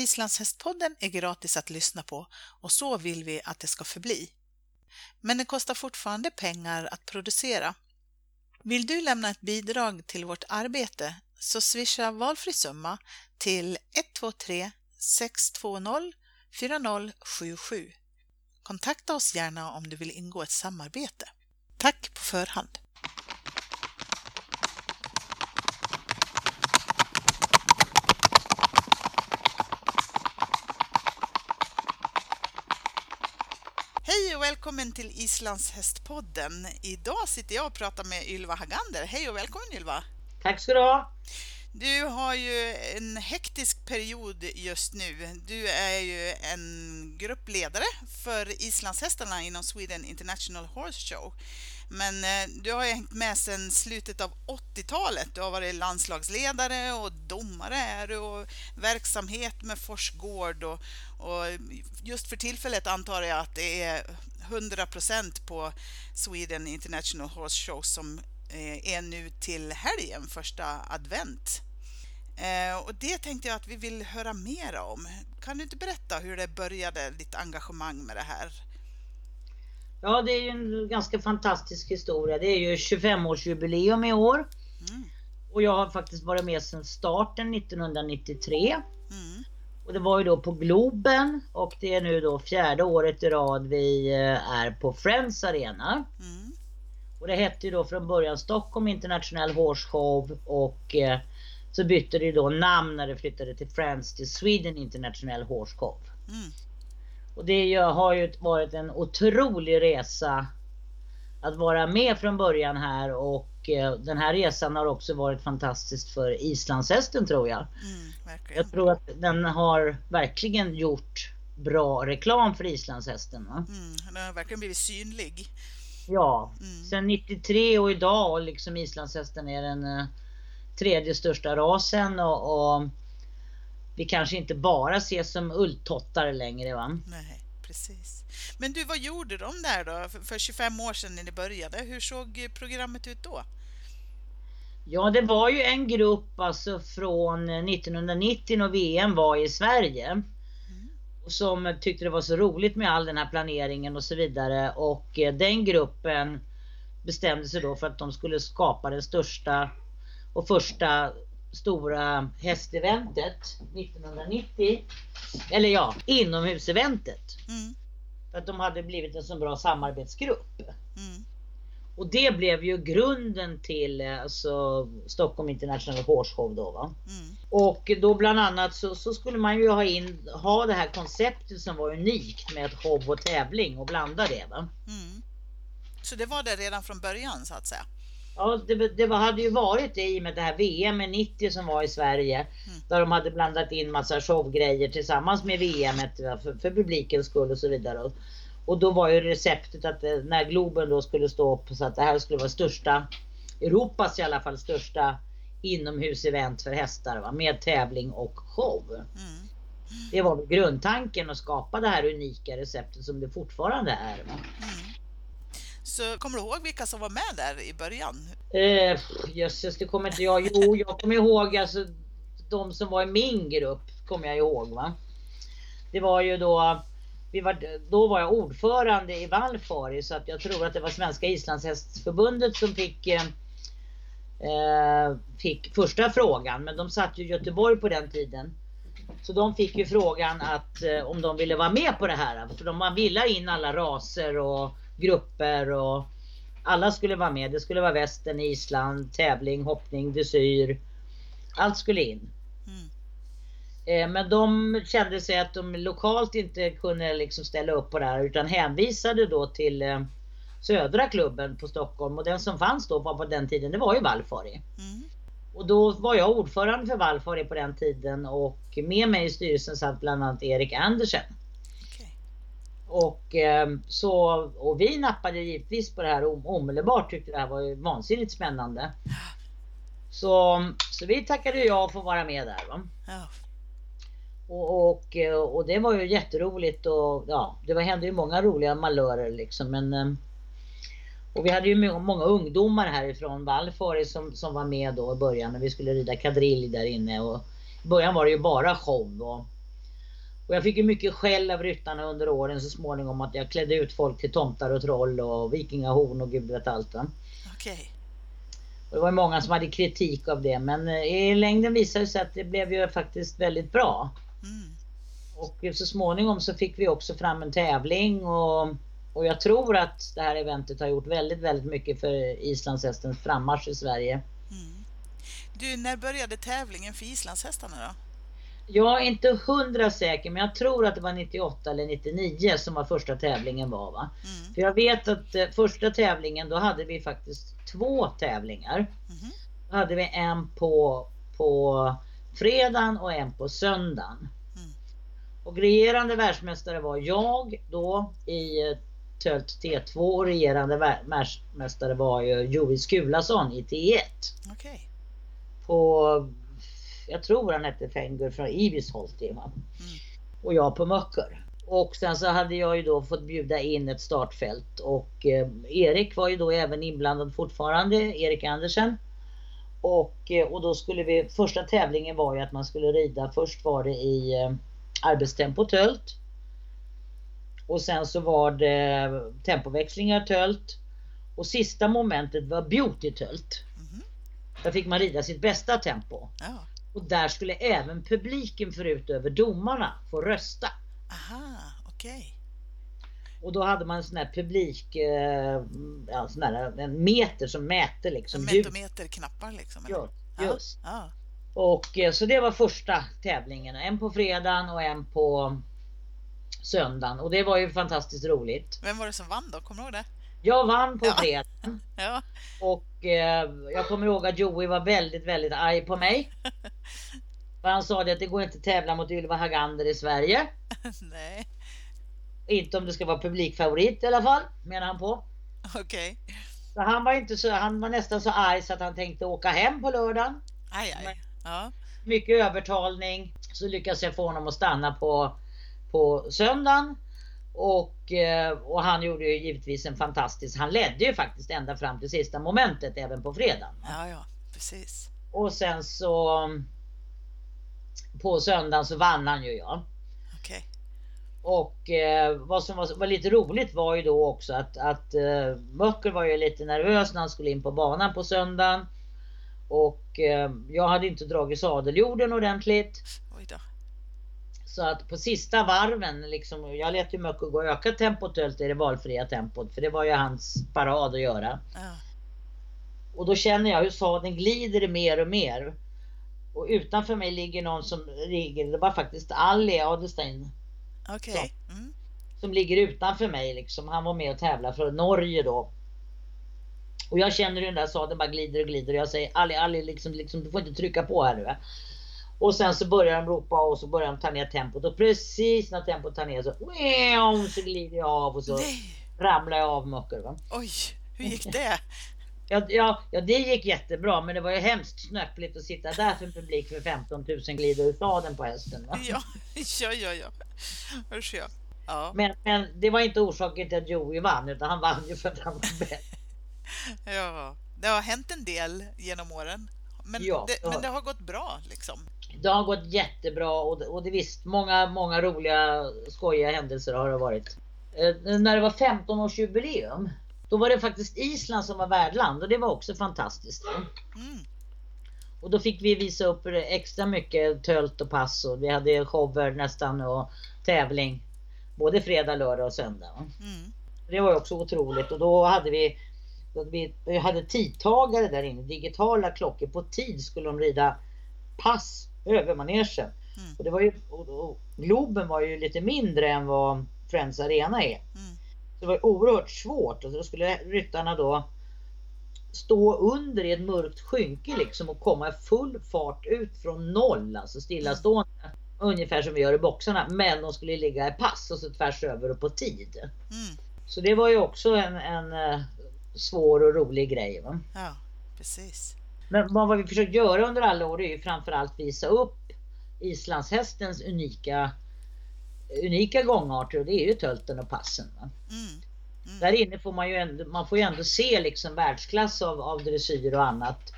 Islandshästpodden är gratis att lyssna på och så vill vi att det ska förbli. Men det kostar fortfarande pengar att producera. Vill du lämna ett bidrag till vårt arbete så swisha valfri summa till 123 620 4077. Kontakta oss gärna om du vill ingå ett samarbete. Tack på förhand! Hej och välkommen till Islands hästpodden. Idag sitter jag och pratar med Ylva Hagander. Hej och välkommen Ylva! Tack ska du ha! Du har ju en hektisk period just nu. Du är ju en gruppledare för islandshästarna inom Sweden International Horse Show. Men eh, du har ju hängt med sedan slutet av 80-talet. Du har varit landslagsledare och domare är du och verksamhet med Forsgård och, och just för tillfället antar jag att det är 100% på Sweden International Horse Show som Eh, är nu till helgen, första advent. Eh, och det tänkte jag att vi vill höra mer om. Kan du inte berätta hur det började, ditt engagemang med det här? Ja, det är ju en ganska fantastisk historia. Det är ju 25-årsjubileum i år. Mm. Och jag har faktiskt varit med sedan starten 1993. Mm. Och det var ju då på Globen och det är nu då fjärde året i rad vi eh, är på Friends Arena. Mm. Och det hette ju då från början Stockholm International Horse Show och eh, så bytte det då namn när det flyttade till Friends till Sweden International Horse Show. Mm. Och det har ju varit en otrolig resa att vara med från början här och eh, den här resan har också varit fantastisk för islandshästen tror jag. Mm, jag tror att den har verkligen gjort bra reklam för islandshästen. Mm, den har verkligen blivit synlig. Ja, mm. sen 93 och idag och liksom islandshästen är den eh, tredje största rasen och, och, vi kanske inte bara ses som ulltottar längre va? Nej, precis. Men du, vad gjorde de där då för, för 25 år sedan när ni började? Hur såg programmet ut då? Ja, det var ju en grupp alltså från 1990 när VM var i Sverige som tyckte det var så roligt med all den här planeringen och så vidare och eh, den gruppen bestämde sig då för att de skulle skapa det största och första stora hästeventet 1990. Eller ja, inomhuseventet. Mm. För att de hade blivit en så bra samarbetsgrupp. Mm. Och det blev ju grunden till alltså, Stockholm International Horse då. Va? Mm. Och då bland annat så, så, skulle man ju ha in ha det här konceptet som var unikt med show och tävling och blanda det. Va? Mm. Så det var det redan från början så att säga? Ja, det, det hade ju varit det i och med det här VM 90 som var i Sverige. Mm. Där de hade blandat in massa showgrejer tillsammans med VM för, för publikens skull och så vidare. Och då var ju receptet att eh, när Globen då skulle stå upp så att det här skulle vara största Europas i alla fall största inomhusevent för hästar va? med tävling och show. Mm. Det var grundtanken att skapa det här unika receptet som det fortfarande är. Mm. Så kommer du ihåg vilka som var med där i början? Eh, jösses, det kommer inte jag. Jo, jag kommer ihåg alltså de som var i min grupp kommer jag ihåg. va. Det var ju då vi var, då var jag ordförande i Valfari så att jag tror att det var Svenska islandshästförbundet som fick eh, eh fick första frågan men de satt ju i Göteborg på den tiden. Så de fick ju frågan att eh, om de ville vara med på det här. För de, man ville in alla raser och grupper och alla skulle vara med. Det skulle vara västern, Island, tävling, hoppning, dressyr. Allt skulle in. Eh, men de kände sig att de lokalt inte kunde liksom ställa upp på det här utan hänvisade då till eh, Södra klubben på Stockholm och den som fanns då på, den tiden det var ju Valfari. Mm. Och då var jag ordförande för Valfari på den tiden och med mig i styrelsen satt bland annat Erik Andersen. Och, eh, så, och vi nappade givetvis på det här omedelbart tyckte det här var ju vansinnigt spännande. Så, så vi tackade ja för att vara med där. Va? Ja, och, och, eh, och, det var ju jätteroligt och ja, det var, hände ju många roliga malörer liksom. Men, eh, och vi hade ju många ungdomar härifrån Valfari som, som var med då i början när vi skulle rida kadrilj där inne. Och I början var det ju bara show. Och Och jag fick ju mycket skäll av ryttarna under åren så småningom att jag klädde ut folk till tomtar och troll och vikingahorn och gud vet allt. Va? Okej. Och det var många som hade kritik av det men eh, i längden visade det sig att det blev ju faktiskt väldigt bra. Mm. Och så småningom så fick vi också fram en tävling och, och jag tror att det här eventet har gjort väldigt, väldigt mycket för islandshästens frammarsch i Sverige. Mm. Du, när började tävlingen för islandshästarna då? Jag är inte hundra säker men jag tror att det var 98 eller 99 som var första tävlingen var. Va? Mm. För jag vet att eh, första tävlingen då hade vi faktiskt två tävlingar. Mhm. Då hade vi en på, på fredagen och en på söndagen. Mm. Och regerande världsmästare var jag då i eh, Tölt T2 och regerande vär- världsmästare var ju Joey Skulason i T1. Okej. På, jag tror han hette Fenger från Ivisholti. va? Mm. Och jag på Möcker. Och sen så hade jag ju då fått bjuda in ett startfält och eh, Erik var ju då även inblandad fortfarande, Erik Andersen. Och, eh, och då skulle vi, första tävlingen var ju att man skulle rida, först var det i eh, arbetstempo tölt. Och sen så var det tempoväxlingar tölt. Och sista momentet var beauty tölt. Mhm. Där fick man rida sitt bästa tempo. Ja. Och där skulle även publiken förutöver domarna få rösta. Aha, okej. Och då hade man en sån här publik, eh, ja, sån här, en meter som mäter liksom ljud. Mentometerknappar liksom? eller? Ja, Ja. just. Ja. Och eh, så det var första tävlingen. En på fredagen och en på söndagen. Och det var ju fantastiskt roligt. Vem var det som vann då? Kommer du ihåg det? Jag vann på Ja. fredagen Ja. och eh, jag kommer ihåg att Joey var väldigt, väldigt arg på mig. För han sa det att det går inte att tävla mot Ylva Hagander i Sverige. Nej. Inte om det ska vara publikfavorit i alla fall, menar han på. Okej. Så han var inte så, han var nästan så arg så att han tänkte åka hem på lördagen. Aj, aj. Ja. Mycket övertalning. Så lyckades jag få honom att stanna på, på söndagen. Och, eh, och han gjorde ju givetvis en fantastisk, han ledde ju faktiskt ända fram till sista momentet även på fredagen. Ja, ja. Precis. Och sen så på söndagen så vann han ju ja. Okej. Och eh, vad som var, var lite roligt var ju då också att, att eh, Möcker var ju lite nervös när han skulle in på banan på söndagen. Och eh, jag hade inte dragit sadeljorden ordentligt. Så att på sista varven, liksom, jag lät ju Möcker gå och öka tempot helt i det valfria tempot. För det var ju hans parad att göra. Ja. Och då känner jag hur sadeln glider mer och mer. Och utanför mig ligger någon som ligger, det var faktiskt Ali Adestein Okej. Mm. som ligger utanför mig liksom. Han var med och tävlade för Norge då. Och jag känner hur den där sadeln bara glider och glider och jag säger Ali, Ali liksom, liksom, du får inte trycka på här nu. Va?" Och sen så börjar de ropa och så börjar de ta ner tempot och precis när tempot tar ner så, wow, så glider jag av och så Nej. ramlar jag av Möcker. Va? Oj, hur gick det? Ja, ja, ja, det gick jättebra men det var ju hemskt snöpligt att sitta där för en publik för 15 000 glider ur sadeln på hästen. Va? Ja, ja, ja, ja. Usch ja. Ja, Men, men det var inte orsaken till att Joey vann utan han vann ju för att han var bäst. ja. Det har hänt en del genom åren. Men, Ja, det, men det har gått bra liksom. Det har gått jättebra och, det- och det visst många, många roliga skojiga händelser har det varit. Eh, när det var 15-årsjubileum då var det faktiskt Island som var värdland och det var också fantastiskt. Mm. Och då fick vi visa upp extra mycket tölt och pass och vi hade shower nästan och tävling. Både fredag, lördag och söndag. Mm. Det var också otroligt och då hade vi, då hade vi, vi hade tidtagare där inne, digitala klockor. På tid skulle de rida pass över manegen. Mm. Och det var ju, och, och Globen var ju lite mindre än vad Friends Arena är. Mm. Så det var oerhört svårt och så skulle ryttarna då stå under i ett mörkt skynke liksom och komma i full fart ut från noll, alltså stillastående. Ungefär som vi gör i boxarna. Men de skulle ligga i pass och så tvärs över och på tid. Mm. Så det var ju också en, en eh, svår och rolig grej. Va? Ja, precis. Men vad vi försökt göra under alla år är ju framförallt visa upp islandshästens unika unika gångarter och det är ju tölten och passen. Mm. Mm. Där inne får man ju ändå, man får ju ändå se liksom världsklass av, av dressyr och annat.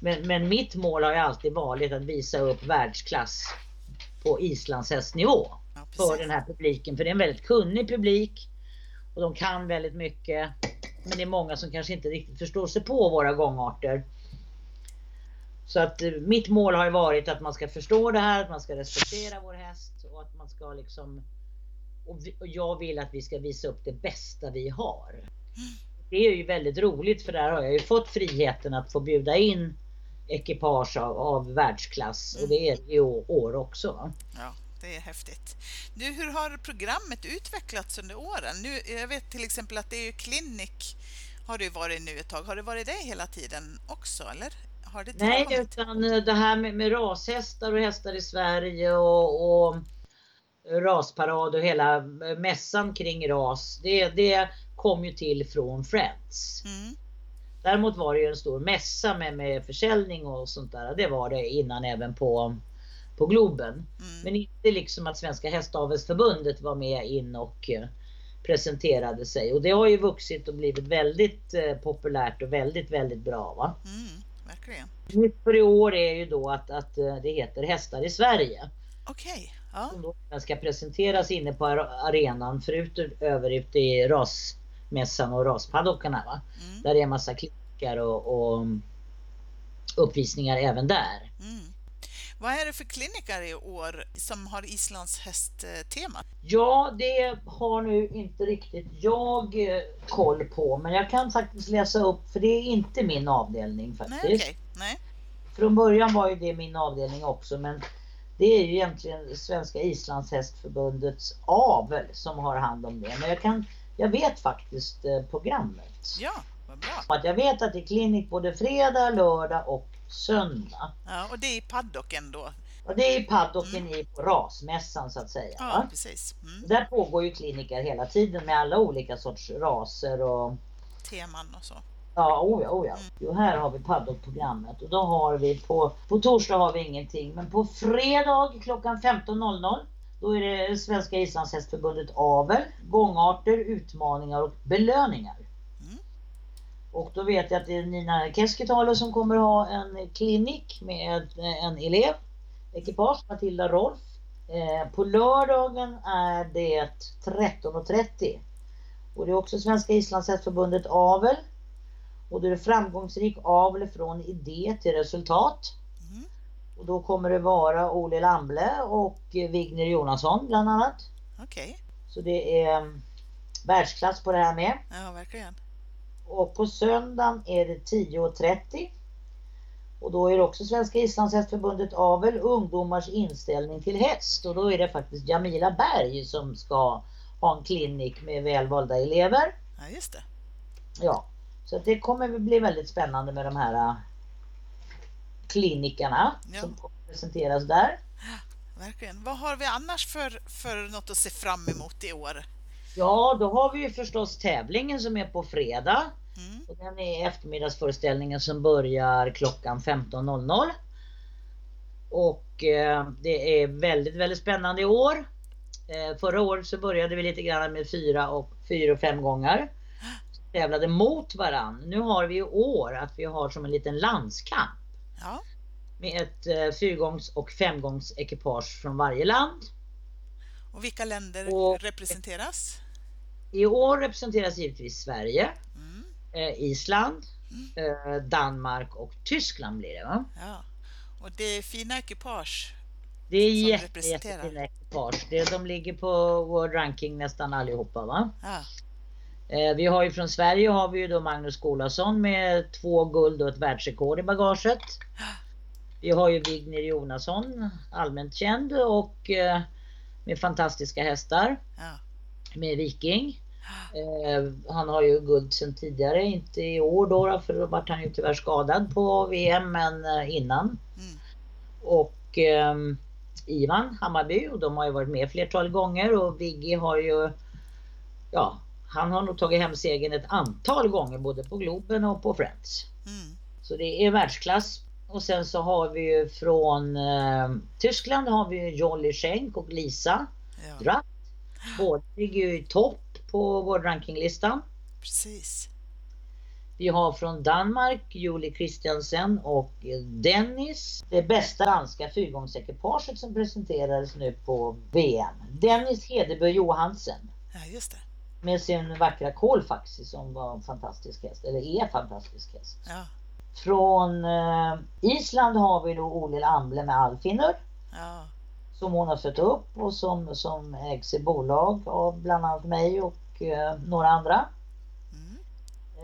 Men, men mitt mål har ju alltid varit att visa upp världsklass på islandshästnivå. Ja, för den här publiken. För det är en väldigt kunnig publik och de kan väldigt mycket. Men det är många som kanske inte riktigt förstår sig på våra gångarter. Så att eh, mitt mål har ju varit att man ska förstå det här, att man ska respektera vår häst och att man ska liksom och, vi, och jag vill att vi ska visa upp det bästa vi har. Det är ju väldigt roligt för där har jag ju fått friheten att få bjuda in ekipage av, av världsklass och det är det i år också. Va? Ja, det är häftigt. Du, hur har programmet utvecklats under åren? Nu, jag vet till exempel att det är ju Clinic har det varit nu ett tag. Har det varit det hela tiden också eller? Har det Nej, tillkommit? utan eh, det här med, med rashästar och hästar i Sverige och, och rasparad och hela eh, mässan kring ras. Det, det kom ju till från Friends. Mm, Däremot var det ju en stor mässa med, med försäljning och sånt där. Det var det innan även på, på Globen. mm, Men inte liksom att Svenska Hästavelsförbundet var med in och eh, presenterade sig. Och det har ju vuxit och blivit väldigt eh, populärt och väldigt, väldigt bra. Va? mm, verkligen. Nytt för i år är ju då att, att eh, det heter Hästar i Sverige. Okej, ja. Som då ska presenteras inne på ar- arenan förut över ute i rasmässan och raspaddockarna. Va? Mm, Där är en massa klickar och, och uppvisningar även där. mm. Vad är det för kliniker i år som har Islands hästtema? Ja, det har nu inte riktigt jag eh, koll på, men jag kan faktiskt läsa upp för det är inte min avdelning faktiskt. Nej, okej. Nej. Från början var ju det min avdelning också, men det är ju egentligen Svenska Islandshästförbundets avel som har hand om det. Men jag, kan, jag vet faktiskt eh, programmet. Ja, vad bra. Att jag vet att det är klinik både fredag, lördag och söndag. Ja, och det är i paddocken då? Och det är i paddocken i på rasmässan så att säga. Ja, va? precis. Mm. Där pågår ju kliniker hela tiden med alla olika sorts raser och Teman och så. Ja, oh ja, oh ja. Jo, här har vi paddockprogrammet och då har vi på, på torsdag har vi ingenting men på fredag klockan 15.00 då är det Svenska Islandshästförbundet Avel, gångarter, utmaningar och belöningar. Och då vet jag att det är Nina Keskitalo som kommer ha en klinik med en elev, ekipage, Matilda Rolf. Eh, på lördagen är det 13.30 och det är också Svenska Islandshästförbundet Avel och då är det framgångsrik avel från idé till resultat. Mm. Och då kommer det vara Ole Lamble och Vigner Jonasson bland annat. Okej, Så det är mm, världsklass på det här med. ja verkligen. Och på söndagen är det 10.30. Och då är det också Svenska Islandshästförbundet Avel, ungdomars inställning till häst. Och då är det faktiskt Jamila Berg som ska ha en klinik med välvalda elever. Ja, just det. Ja, så det kommer bli väldigt spännande med de här äh, klinikerna Ja. som presenteras där. Verkligen. Vad har vi annars för, för något att se fram emot i år? Ja, då har vi ju förstås tävlingen som är på fredag. Mm. Och den är eftermiddagsföreställningen som börjar klockan 15.00. Och eh, det är väldigt, väldigt spännande i år. Eh, förra året så började vi lite grann med fyra och, fyra och fem gånger. Tävlade mot varann. Nu har vi i år att vi har som en liten landskamp. Ja, Med ett eh, fyrgångs och femgångs ekipage från varje land. och vilka länder Och- representeras? I år representeras givetvis Sverige, Mm. eh, Island, eh, Danmark och Tyskland blir det. Va? Ja, och det är fina ekipage. Det är Som jätte, jättefina ekipage. Det, de ligger på World Ranking nästan allihopa. Va? Ja, Eh, vi har ju från Sverige har vi ju då Magnus Skolason med två guld och ett världsrekord i bagaget. Vi har ju Vigner Jonasson, allmänt känd och eh, med fantastiska hästar. ja, Med Viking. Eh, han har ju guld sedan tidigare, inte i år då, för då vart han ju tyvärr skadad på VM men eh, innan. Mm. Och ehm, Ivan Hammarby och de har ju varit med flertal gånger och Viggy har ju Ja, han har nog tagit hem segern ett antal gånger både på Globen och på Friends. mm. Så det är världsklass. Och sen så har vi ju från eh, Tyskland har vi ju Jolly Schenk och Lisa ja Dratt. Båda ligger ju i topp på World Ranking-listan. precis. Vi har från Danmark Julie Christiansen och Dennis. Det bästa danska fyrgångsekipaget som presenterades nu på VM. Dennis Hedeby Johansen. Ja, just det. Med sin vackra Colfaxi som var en fantastisk häst, eller är en fantastisk häst. Ja, Från eh, Island har vi då Olil Amble med Alfinur. ja, Som hon har fött upp och som, som ägs i bolag av bland annat mig och eh, några andra. mm.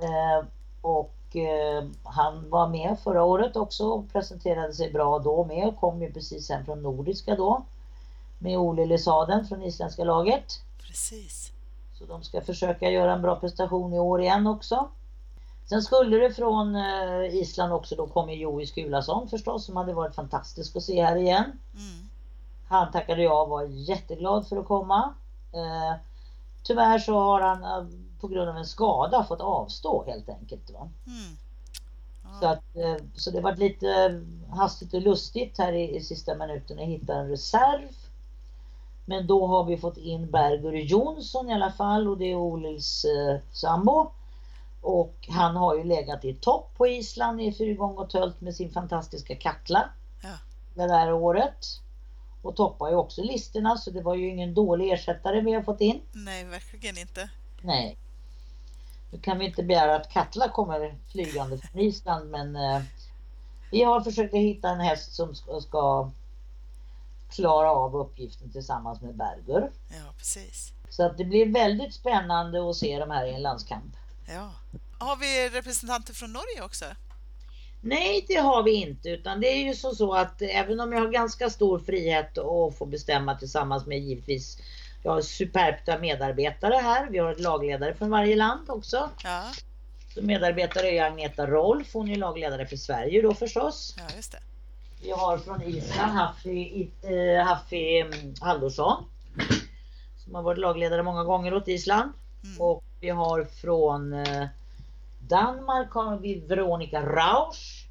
Eh, och eh, han var med förra året också och presenterade sig bra då med och kom ju precis hem från Nordiska då. Med Ole Lesaden från isländska laget. precis. Så de ska försöka göra en bra prestation i år igen också. Sen skulle det från Island också då kommer Joey Skulason förstås som hade varit fantastisk att se här igen. Mm. Han tackade jag och var jätteglad för att komma. Eh, tyvärr så har han eh, på grund av en skada fått avstå helt enkelt. Va? Mm. Så, Ja, att, eh, så det var lite hastigt och lustigt här i, i sista minuten att hitta en reserv. Men då har vi fått in Berger Jonsson i alla fall och det är Olils eh, sambo. Och han har ju legat i topp på Island i fyrgång och tölt med sin fantastiska Katla. Ja. Det där året. Och toppar ju också listorna så det var ju ingen dålig ersättare vi har fått in. nej, verkligen inte. Nej. Nu kan vi inte begära att Katla kommer flygande från Island men eh, vi har försökt att hitta en häst som ska, ska klara av uppgiften tillsammans med Berger. Ja, precis. Så att det blir väldigt spännande att se de här i en landskamp. Ja. Har vi representanter från Norge också? Nej, det har vi inte utan det är ju så, så att även om jag har ganska stor frihet att få bestämma tillsammans med givetvis jag har superbta medarbetare här. Vi har ett lagledare från varje land också. Ja, Så medarbetare är Agneta Rolf, hon är lagledare för Sverige då förstås. ja just det. Vi har från Island Haffi, eh, Haffi mm. Som har varit lagledare många gånger åt Island. Mm. Och vi har från eh, Danmark har vi Veronica Rausch.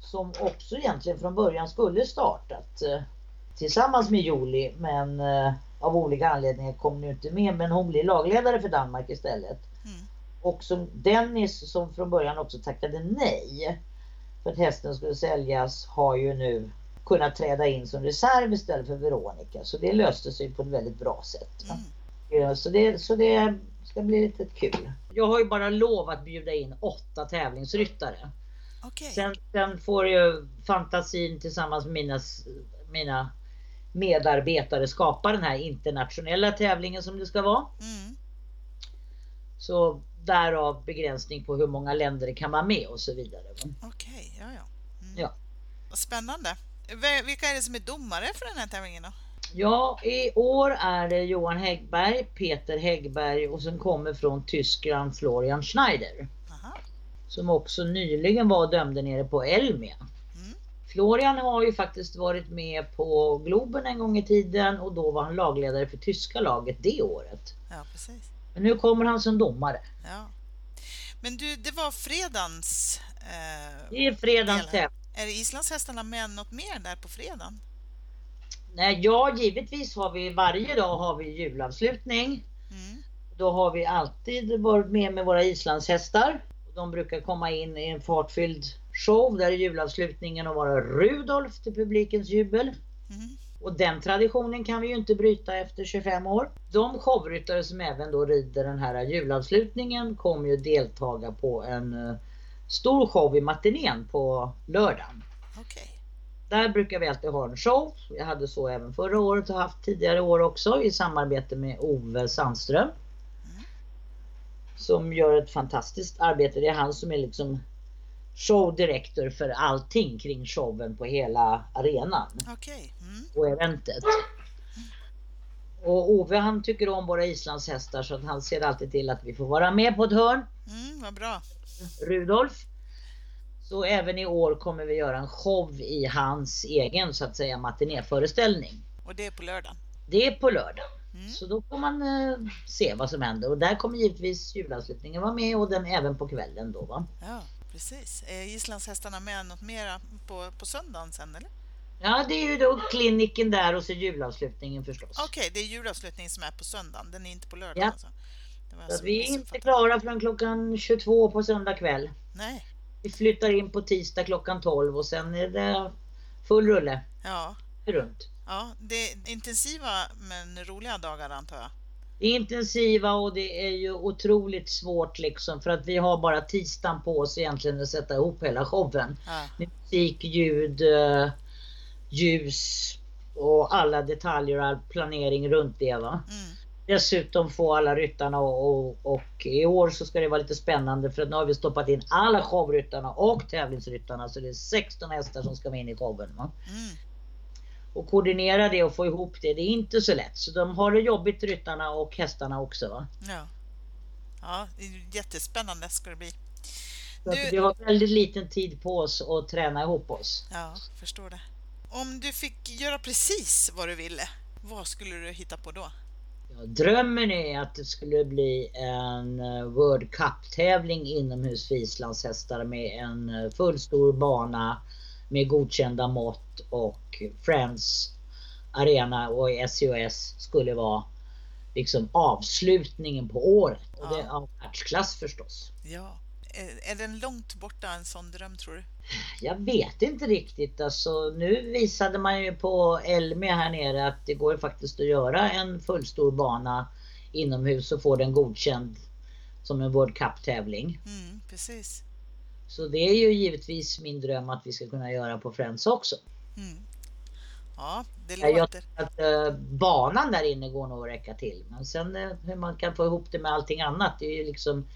Som också egentligen från början skulle startat eh, tillsammans med Julie. Men eh, av olika anledningar kom nu inte med. Men hon blir lagledare för Danmark istället. Mm. Och som Dennis som från början också tackade nej för att hästen skulle säljas har ju nu kunnat träda in som reserv istället för Veronica. Så det löste sig på ett väldigt bra sätt. Mm. Så det, så det ska bli lite kul. Jag har ju bara lov att bjuda in åtta tävlingsryttare. Okej. Sen, sen får ju fantasin tillsammans med mina, mina medarbetare skapa den här internationella tävlingen som det ska vara. Mm. Så därav begränsning på hur många länder det kan vara med och så vidare. Okej, ja ja. Mm. Ja. Spännande. Vilka är det som är domare för den här tävlingen då? Ja, i år är det Johan Häggberg, Peter Häggberg och sen kommer från Tyskland Florian Schneider. Aha. Som också nyligen var dömde nere på Elmia. Mm. Florian har ju faktiskt varit med på Globen en gång i tiden och då var han lagledare för tyska laget det året. Ja, precis. Men nu kommer han som domare. Ja. Men du, det var fredagens... Eh, Det är fredagens tävling. är islandshästarna med något mer där på fredagen? Nej, ja, givetvis har vi varje dag har vi julavslutning. Mm. Då har vi alltid varit med med våra islandshästar. De brukar komma in i en fartfylld show där är julavslutningen och vara Rudolf till publikens jubel. Mm. Och den traditionen kan vi ju inte bryta efter 25 år. De showryttare som även då rider den här julavslutningen kommer ju deltaga på en eh, stor show i matinén på lördagen. Okej. Där brukar vi alltid ha en show. Jag hade så även förra året och haft tidigare år också i samarbete med Ove Sandström. Som gör ett fantastiskt arbete. Det är han som är liksom showdirektor för allting kring showen på hela arenan Okej. Mm. och eventet. Och Ove han tycker om våra islandshästar så att han ser alltid till att vi får vara med på ett hörn. Mm, vad bra. Rudolf. Så även i år kommer vi göra en show i hans egen så att säga matinéföreställning. Och det är på lördagen. Det är på lördag. Mm. Så då får man eh, se vad som händer och där kommer givetvis julavslutningen vara med och den även på kvällen då va. Ja, precis. Är islandshästarna med något mera på, på söndagen sen eller? Ja det är ju då kliniken där och så julavslutningen förstås. Okej, det är julavslutningen som är på söndagen. Den är inte på lördagen Ja. alltså. Så vi är inte klara förrän klockan 22 på söndag kväll. Nej. Vi flyttar in på tisdag klockan 12 och sen är det full rulle. Ja. Runt. Ja, det är intensiva men roliga dagar antar jag. Det är intensiva och det är ju otroligt svårt liksom för att vi har bara tisdagen på oss egentligen att sätta ihop hela showen. Ja. Musik, ljud, eh, ljus och alla detaljer och all planering runt det. Va? Mm. Dessutom få alla ryttarna och, och, och, i år så ska det vara lite spännande för att nu har vi stoppat in alla showryttarna och tävlingsryttarna så det är 16 hästar som ska med in i showen. Va? Mm. Och koordinera det och få ihop det, det är inte så lätt. Så de har det jobbigt ryttarna och hästarna också. Va? Ja. ja, det är jättespännande ska det bli. Du- vi har väldigt liten tid på oss att träna ihop oss. Ja, förstår det. Om du fick göra precis vad du ville, vad skulle du hitta på då? Ja, drömmen är att det skulle bli en eh, World Cup tävling inomhus för islandshästar med en eh, fullstor bana med godkända mått och Friends Arena och SOS skulle vara liksom avslutningen på året. Och det är av världsklass förstås. Ja. Är, är den långt borta en sån dröm tror du? Jag vet inte riktigt. Alltså, nu visade man ju på Elmia här nere att det går faktiskt att göra en fullstor bana inomhus och få den godkänd som en World Cup tävling. Mm, precis. Så det är ju givetvis min dröm att vi ska kunna göra på Friends också. Mm. Ja, det Jag låter... tror att eh, banan där inne går nog att räcka till. Men sen eh, hur man kan få ihop det med allting annat. Det är ju liksom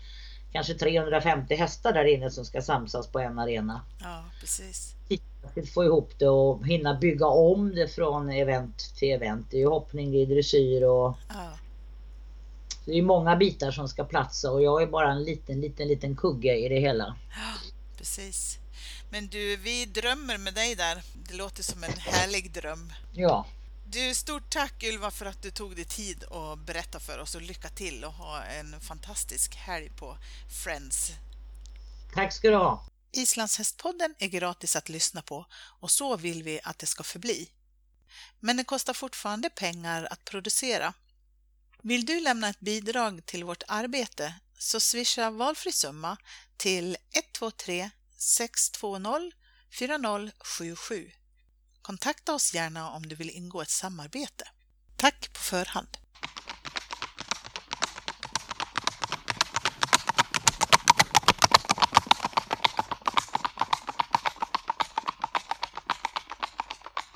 kanske 350 hästar där inne som ska samsas på en arena. Ja, precis. Få ihop det och hinna bygga om det från event till event. Det är ju hoppning, det är dressyr och Ja, det är många bitar som ska platsa och jag är bara en liten, liten, liten kugge i det hela. precis. Men du, vi drömmer med dig där. Det låter som en härlig dröm. Ja, Du, stort tack Ylva för att du tog dig tid att berätta för oss och lycka till och ha en fantastisk helg på Friends. tack ska du ha. Islandshästpodden är gratis att lyssna på och så vill vi att det ska förbli. Men det kostar fortfarande pengar att producera. Vill du lämna ett bidrag till vårt arbete så swisha valfri summa till 123 620 4077. Kontakta oss gärna om du vill ingå ett samarbete. Tack på förhand!